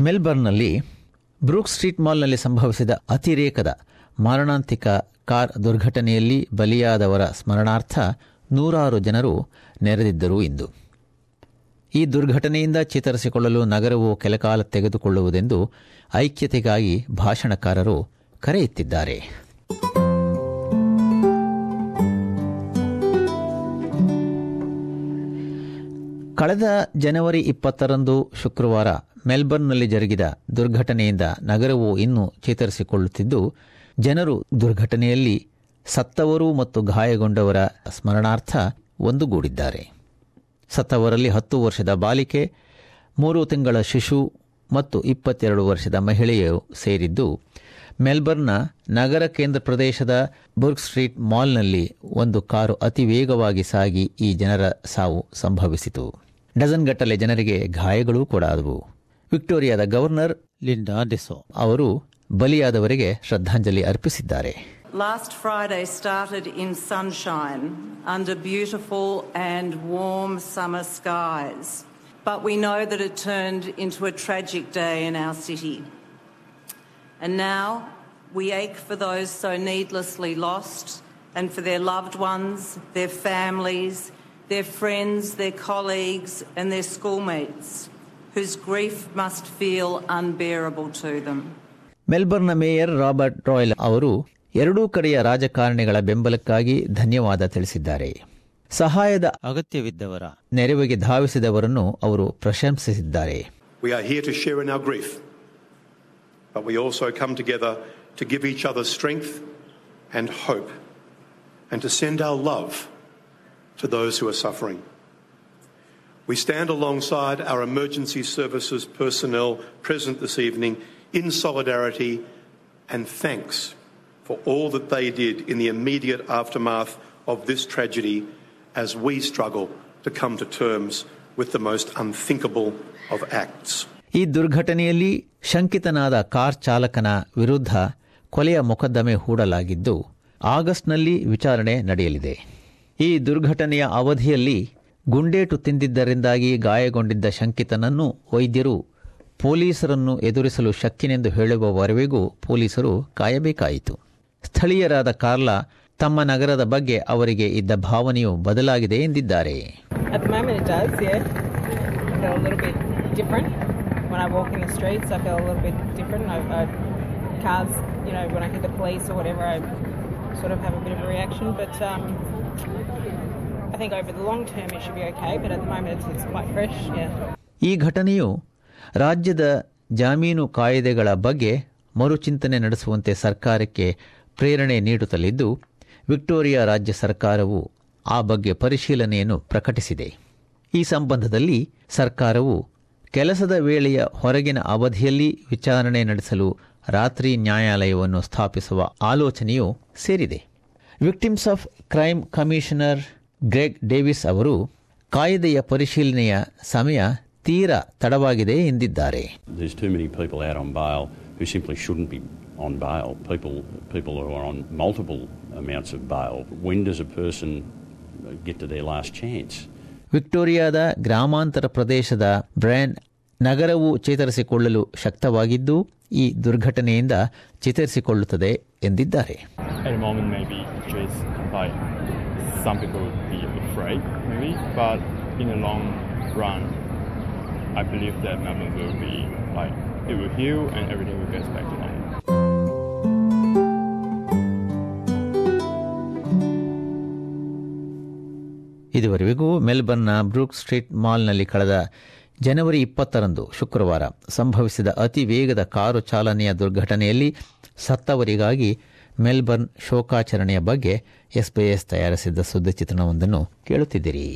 ಮೆಲ್ಬರ್ನ್ನಲ್ಲಿ Brooke street ಮಾಲ್ನಲ್ಲಿ ಸಂಭವಿಸಿದ ಅತಿರೇಕದ ಮಾರಣಾಂತಿಕ car ದುರ್ಘಟನೆಯಲ್ಲಿ ಬಲಿಯಾದವರ ಸ್ಮರಣಾರ್ಥ ನೂರಾರು ಜನರು ನೆರೆದಿದ್ದರು ಇಂದು. ಈ ದುರ್ಘಟನೆಯಿಂದ ಚೇತರಿಸಿಕೊಳ್ಳಲು ನಗರವು ಕೆಲಕಾಲ ತೆಗೆದುಕೊಳ್ಳುವುದೆಂದು ಐಕ್ಯತೆಗಾಗಿ ಭಾಷಣಕಾರರು ಕರೆಯುತ್ತಿದ್ದಾರೆ ಕಳೆದ ಜನವರಿ ಇಪ್ಪತ್ತರಂದು ಶುಕ್ರವಾರ ಮೆಲ್ಬರ್ನ್ನಲ್ಲಿ ಜರುಗಿದ ದುರ್ಘಟನೆಯಿಂದ ನಗರವು ಇನ್ನೂ ಚೇತರಿಸಿಕೊಳ್ಳುತ್ತಿದ್ದು, ಜನರು ದುರ್ಘಟನೆಯಲ್ಲಿ ಸತ್ತವರು ಮತ್ತು ಗಾಯಗೊಂಡವರ ಸ್ಮರಣಾರ್ಥ ಒಂದುಗೂಡಿದ್ದಾರೆ. ಸತ್ತವರಲ್ಲಿ ಹತ್ತು ವರ್ಷದ ಬಾಲಿಕೆ, ಮೂರು ತಿಂಗಳ ಶಿಶು ಮತ್ತು ಇಪ್ಪತ್ತೆರಡು ವರ್ಷದ ಮಹಿಳೆಯು ಸೇರಿದ್ದು, ಮೆಲ್ಬರ್ನ್ನ ನಗರ ಕೇಂದ್ರ ಪ್ರದೇಶದ ಬುರ್ಗ್ ಸ್ಟ್ರೀಟ್ ಮಾಲ್ನಲ್ಲಿ ಒಂದು ಕಾರು ಅತಿ ವೇಗವಾಗಿ ಸಾಗಿ ಈ ಜನರ ಸಾವು ಸಂಭವಿಸಿತು. ಡಜನ್ಗಟ್ಟಲೆ ಜನರಿಗೆ ಗಾಯಗಳೂ ಕೂಡ ಆದವು. ವಿಕ್ಟೋರಿಯಾದ ಗವರ್ನರ್ ಲಿಂಡಾ ಡೆಸೋ ಅವರು ಬಲಿಯಾದವರಿಗೆ ಶ್ರದ್ಧಾಂಜಲಿ ಅರ್ಪಿಸಿದ್ದಾರೆ Last Friday started in sunshine under beautiful and warm summer skies, but we know that it turned into a tragic day in our city. And now we ache for those so needlessly lost and for their loved ones, their families, their friends, their colleagues, and their schoolmates, Whose grief must feel unbearable to them. ಮೆಲ್ಬರ್ನ್ನ mayor Robert Royal ಅವರು ಎರಡೂ ಕಡೆಯ ರಾಜಕಾರಣಿಗಳ ಬೆಂಬಲಕ್ಕಾಗಿ ಧನ್ಯವಾದ ತಿಳಿಸಿದ್ದಾರೆ ಸಹಾಯದ ಅಗತ್ಯವಿದ್ದವರ ನೆರವಿಗೆ ಧಾವಿಸಿದವರನ್ನು ಅವರು ಪ್ರಶಂಸಿಸಿದ್ದಾರೆ We are here to share in our grief, but we also come together to give each other strength and hope and to send our love to those who are suffering. We stand alongside our emergency services personnel present this evening in solidarity and thanks for all that they did in the immediate aftermath of this tragedy as we struggle to come to terms with the most unthinkable of acts. ಈ ದುರ್ಘಟನೆಯಲ್ಲಿ ಶಂಕಿತನಾದ car ಚಾಲಕನ ವಿರುದ್ಧ ಕೊಲೆಯ ಮೊಕದ್ದಮೆ ಹೂಡಲಾಗಿದ್ದು ಆಗಸ್ಟ್ನಲ್ಲಿ ವಿಚಾರಣೆ ನಡೆಯಲಿದೆ ಈ ದುರ್ಘಟನೆಯ ಅವಧಿಯಲ್ಲಿ ಗುಂಡೇಟು ತಿಂದಿದ್ದರಿಂದಾಗಿ ಗಾಯಗೊಂಡಿದ್ದ ಶಂಕಿತನನ್ನು ವೈದ್ಯರು ಪೊಲೀಸರನ್ನು ಎದುರಿಸಲು ಶಕ್ತಿನೆಂದು ಹೇಳುವವರೆಗೂ ಪೊಲೀಸರು ಕಾಯಬೇಕಾಯಿತು. ಸ್ಥಳೀಯರಾದ ಕಾರ್ಲಾ ತಮ್ಮ ನಗರದ ಬಗ್ಗೆ ಅವರಿಗೆ ಇದ್ದ ಭಾವನೆಯು ಬದಲಾಗಿದೆ ಎಂದಿದ್ದಾರೆ. I think over the long term it should be okay, but at the moment it's, quite fresh, yeah. ಈ ಘಟನೆಯು ರಾಜ್ಯದ ಜಾಮೀನು ಕಾಯ್ದೆಗಳ ಬಗ್ಗೆ ಮರುಚಿಂತನೆ ನಡೆಸುವಂತೆ ಸರ್ಕಾರಕ್ಕೆ ಪ್ರೇರಣೆ ನೀಡುತ್ತಲಿದ್ದು ವಿಕ್ಟೋರಿಯಾ ರಾಜ್ಯ ಸರ್ಕಾರವು ಆ ಬಗ್ಗೆ ಪರಿಶೀಲನೆಯನ್ನು ಪ್ರಕಟಿಸಿದೆ ಈ ಸಂಬಂಧದಲ್ಲಿ ಸರ್ಕಾರವು ಕೆಲಸದ ವೇಳೆಯ ಹೊರಗಿನ ಅವಧಿಯಲ್ಲಿ ವಿಚಾರಣೆ ನಡೆಸಲು ರಾತ್ರಿ ನ್ಯಾಯಾಲಯವನ್ನು ಸ್ಥಾಪಿಸುವ ಆಲೋಚನೆಯೂ ಸೇರಿದೆ victims of crime commissioner Greg Davis ಅವರು ಕಾಯ್ದೆಯ ಪರಿಶೀಲನೆಯ ಸಮಯ ತೀರಾ ತಡವಾಗಿದೆ ಎಂದಿದ್ದಾರೆ There's too many people out on bail who simply shouldn't be on bail. People, people who are on multiple amounts of bail. When does a person get to their last chance? ವಿಕ್ಟೋರಿಯಾದ ಗ್ರಾಮಾಂತರ ಪ್ರದೇಶದ brand ನಗರವು ಚೇತರಿಸಿಕೊಳ್ಳಲು ಶಕ್ತವಾಗಿದ್ದು ಈ ದುರ್ಘಟನೆಯಿಂದ ಚೇತರಿಸಿಕೊಳ್ಳುತ್ತದೆ ಎಂದಿದ್ದಾರೆ. ಇದುವರೆಗೂ ಮೆಲ್ಬರ್ನ್ನ Brooke street ಮಾಲ್ನಲ್ಲಿ ಕಳೆದ ಜನವರಿ ಇಪ್ಪತ್ತರಂದು ಶುಕ್ರವಾರ ಸಂಭವಿಸಿದ ಅತಿ ವೇಗದ ಕಾರು ಚಾಲನೆಯ ದುರ್ಘಟನೆಯಲ್ಲಿ ಸತ್ತವರಿಗಾಗಿ ಮೆಲ್ಬರ್ನ್ ಶೋಕಾಚರಣೆಯ ಬಗ್ಗೆ ಎಸ್ಬಿಎಸ್ ತಯಾರಿಸಿದ್ದ ಸುದ್ದಿ ಚಿತ್ರಣವೊಂದನ್ನು ಕೇಳುತ್ತಿದ್ದೀರಿ.